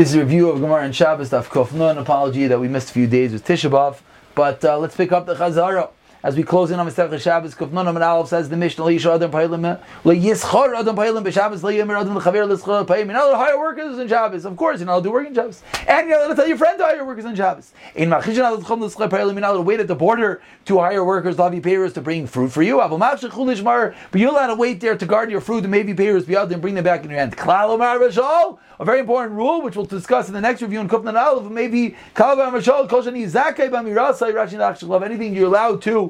This is a review of Gemara and Shabbos Daf. An apology that we missed a few days with Tisha B'av, but uh, let's pick up the Chazara. As we close in on Masech Shabbos, Kofna and Aleph says the Mishnah Leisha Adam Pailim Leyischor Adam Pailim B'Shabbos Leyimer Adam L'Chaver L'Schor Pailim. You're not allowed to hire workers in Shabbos. Of course, you're not allowed to work in Shabbos, and you're not allowed to tell your friend to hire workers in Shabbos. In Machishan Adam L'Chom L'Schor Pailim, you're not allowed to wait at the border to hire workers have payers to bring fruit for you. Aval Mavshich Chulishmar, but you're allowed to wait there to guard your fruit and maybe payers be out and bring them back in your hand. Klal Omar Rashal a very important rule, which we'll discuss in the next review in Kufnan Aleph, maybe anything you're allowed to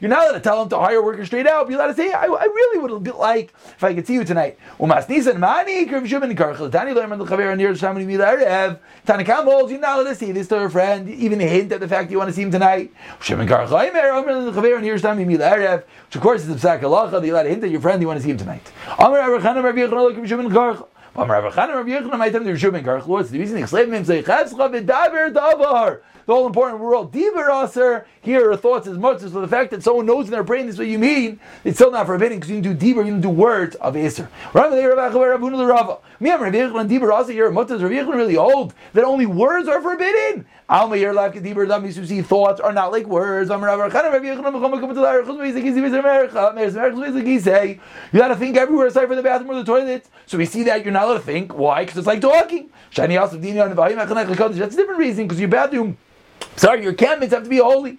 You're not allowed to tell him to hire workers straight out. You're allowed to say, I, I really would like if I could see you tonight. Tanakam holds you're not allowed to see this to a friend, even hint at the fact you want to see him tonight. Which of course is the psak halacha you're allowed to hint at your friend you want to see him tonight. What's the reason? The all important. Diver aser, here are thoughts as much as for the fact that someone knows in their brain this is what you mean, it's still not forbidden because you can do diver, you can do words of aser. Really old, that only words are forbidden. You see thoughts are not like words. You got to think everywhere aside from the bathroom or the toilet. So we see that you're not allowed to think. Why? Because it's like talking. That's a different reason, because your bathroom Sorry, your campings have to be holy.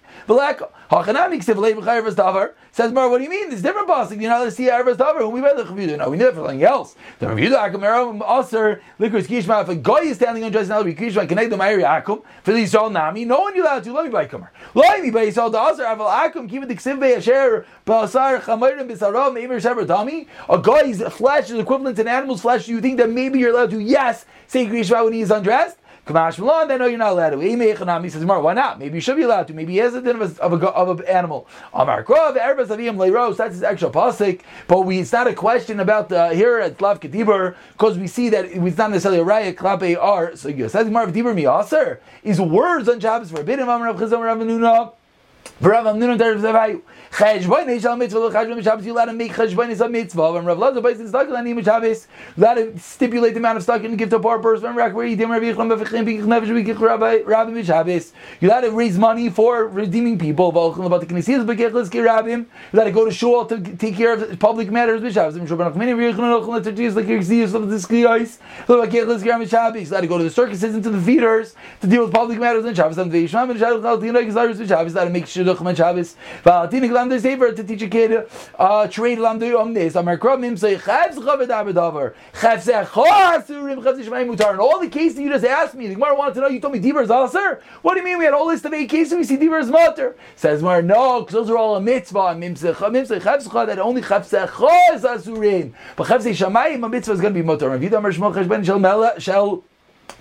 Says Mar, what do you mean? There's different bossing. You're not allowed to see Arvas Davar. We read the Chavidu? No, we need it for something else. The Chavidu Akum Aser Likurs Kishma. If a guy is standing on Judge Nalbi Kishma, connect the Ma'iri Akum for the Yisrael Nami. No one you allowed to. Let me buy Kumar. Let me buy Yisrael the Aser Aval Akum. Keep it the Ksiv Be Asher Basar Chamayrim Bisaram Emer Shever Dami. A guy's flesh is equivalent to an animal's flesh. Do you think that maybe you're allowed to? Yes. Say Kishma when he is undressed. Kamash Milan, then no, you're not allowed to. He says, why not? Maybe you should be allowed to. Maybe he has a din of, a, of, a, of an animal. Amar Krov, Erbas Avim Leiros, that's his extra pasik. But we, it's not a question about the, here at Slav Ketibur, because we see that it's not necessarily a riot, Klape R. So you says, Mar Ketibur Miaser, is words on Shabbos forbidden, Amar Rav Chizam Rav Nuna. You allowed to on stipulate the amount of stock and give to a poor person. You allowed to raise money for redeeming people. You allowed to go to shul to take care of public matters. Sure. You allowed to go to the circuses and to the feeders to deal with public matters in Shabbos. And Veishmam and to make Shidduch Shabbos to teach a kid uh, trade this. Amar Krabim say chav zchav davar chav zechor asurim chav zishmai mutar. In all the cases you just asked me, the Gemara wanted to know. You told me diver is aser. What do you mean? We had a whole list of cases. We see diver is. Says Mar, no, because those are all a mitzvah. Mimsech mimsech chav zechor that only chav zechor is asurim, but chav zishamayim a mitzvah is going to be mutter. Rav Yidamar Shmuel Cheshbon shel shel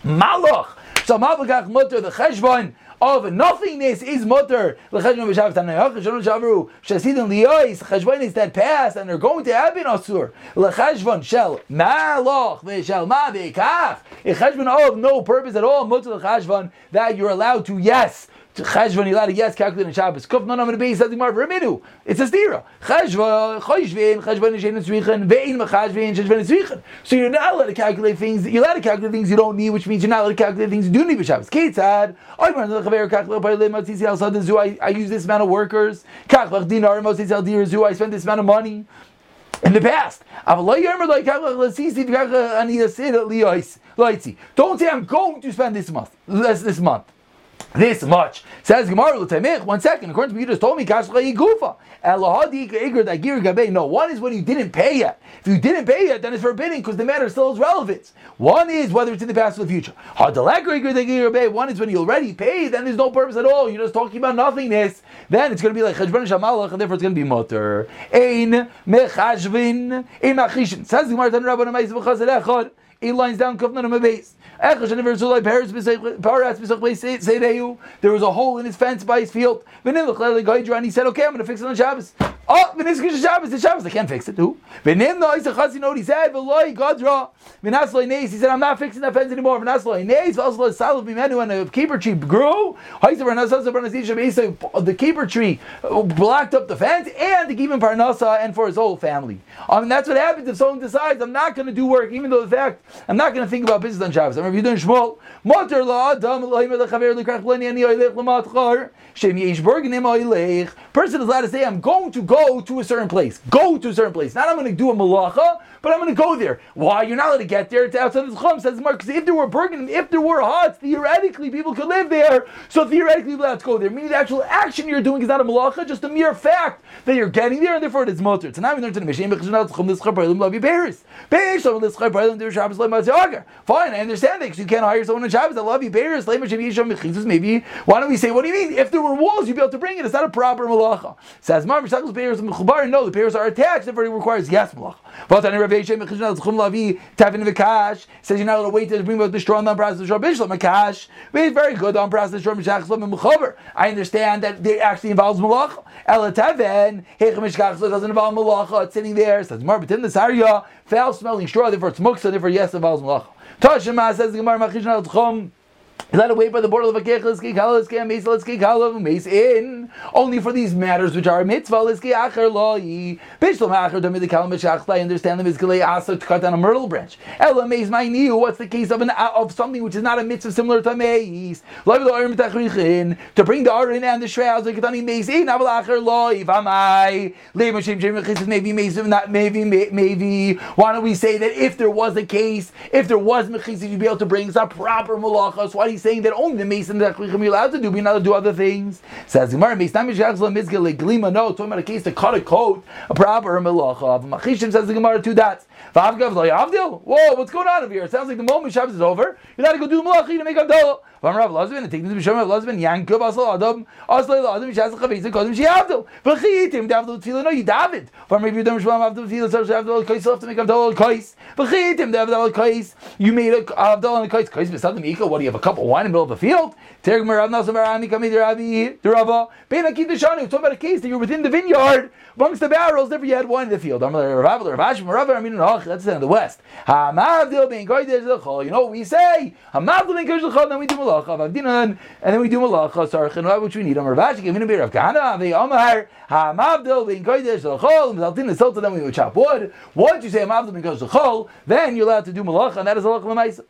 malach. So malach mutter the cheshbon of nothingness is mutter. L'cheshbon b'shav tanayach shavru shasidin liyois cheshbon is that past and they're going to have happen asur. L'cheshbon shel malach v'shel ma v'kaf. A cheshbon of no purpose at all mutter l'cheshbon that you're allowed to yes Cheshvan Yilad, yes, calculate in Shabbos. Kuf non am base something more Ramidu. It's a stira. Cheshvan, Cheshvan, Vein Cheshvan So you're not allowed to calculate things. You're allowed to calculate things you don't need, which means you're not allowed to calculate things you do need for Shabbos. Ketzad, I use this amount of workers. Kachlach dinar, dir I spend this amount of money in the past. Don't say I'm going to spend this month. This month this much. Says Gemara One second, according to what you just told me, Gufa. No, one is when you didn't pay yet. If you didn't pay yet, then it's forbidden because the matter still has relevance. One is whether it's in the past or the future. One is when you already paid, then there's no purpose at all. You're just talking about nothingness. Then it's going to be like Cheshbon Shamalach, and therefore it's going to be Motor. Ein Mechashvin, Ein. Says Gemara eight lines down, Kufnan on my base. There was a hole in his fence by his field. And he said, Okay, I'm going to fix it on Shabbos. Oh, Veniskish Shabbos, the Shabbos, I can't fix it. Who? He said, he said, I'm not fixing that fence anymore. And the keeper tree grew. The keeper tree blocked up the fence and keep him Parnasa and for his whole family. I mean, that's what happens if someone decides, I'm not going to do work, even though the fact, I'm not going to think about business on Shabbos. I remember you doing Shmuel. Person is allowed to say, I'm going to go to a certain place. Go to a certain place. Not I'm going to do a malacha, but I'm going to go there. Why? You're not allowed to get there. It's outside the chum, says Mark. Because if there were bergenim, if there were huts, theoretically people could live there. So theoretically you're allowed to go there. Meaning the actual action you're doing is not a malacha, just a mere fact that you're getting there, and therefore it is motor. Tonight we learned to the Mishnah, Fine, I understand that because you can't hire someone on Shabbos. I love you, Bears. Maybe. Why don't we say, what do you mean? If there were walls, you'd be able to bring it. It's not a proper malacha. Says Mar Mishakos And No, the Bears are attached. Therefore, it requires yes malacha. But says you're not allowed to wait to bring about the straw on Pras Shor Bishlam Makash. It's very good on Pras Shor Mishachslam and Mechaber. I understand that it actually involves malacha. Ela Taven Hechem Mishachslam doesn't involve malacha. It's sitting there. Says Mar B'tim the Sarya foul smelling straw. Therefore, it's muksa. Therefore, yes, involves malacha. Tashima says the Gemara Machishan al Tchom. Is that away by the border of a kech, let's get let's let's get mace in. Only for these matters which are a mitzvah, let's get acher loyi. Bishlam acher dami the kalam b'shach, I understand them is asa to cut down a myrtle branch. Ella mace my new, what's the case of an uh, of something which is not a mitzvah similar to mace? Love the arim tachrichin, to bring the arin and the shrouds, like getani mace in, aval acher loyi, vamai. Leim shem shem mechis, maybe mace, not maybe, maybe. Why don't we say that if there was a case, if there was mechis, you'd be able to bring, it's not proper malachas, why you saying that only the mason that we're allowed to do, we're not do other things. Says the Gemara, mason glima. No, talking about a case to cut a coat, a proper melacha. Machishim says the Gemara two dots. Whoa, what's going on over here? It sounds like the moment Shabbos is over, you're got to go do malacha to make Avdallah. Vam Rav Lazvin, and taking the Bishom Rav Lazvin, Yankov Asal Adam, Asal Adam, Shaz Chavetz, Kodim Shiavdil. V'chitim, Davdil Tefillah, no, you David. Vam Rav Yudam Shmuel Avdil Tefillah, so Shavdil Kais, have to make Avdil Kais. V'chitim, Davdil Kais, you made a Avdil and Kais, Kais Besadim Ika, what do you have, a cup of wine in the middle of the field? Tergmer Rav Nasam Arani, Kamid Rabbi, the Rava, Ben Akid Shani, talking about a case that you're within the vineyard, amongst the barrels, never you had wine in the field. I'm like, Rav Rav Hashim, Rav, mean, that's in the west. Hamavdil being Kodesh L'chol, you know what we say? Hamavdil being Kodesh L'chol, then we do Malacha, and then we do malacha sarchin, which we need. Amar Rashi, giving a beer of Kana, the Amar, Ha Mavdil, being Kodesh, the Chol, Mzaltin, the Sultan, then we would chop wood. Once you say Mavdil, because the Chol, then you're allowed to do malacha, and that is a Malacha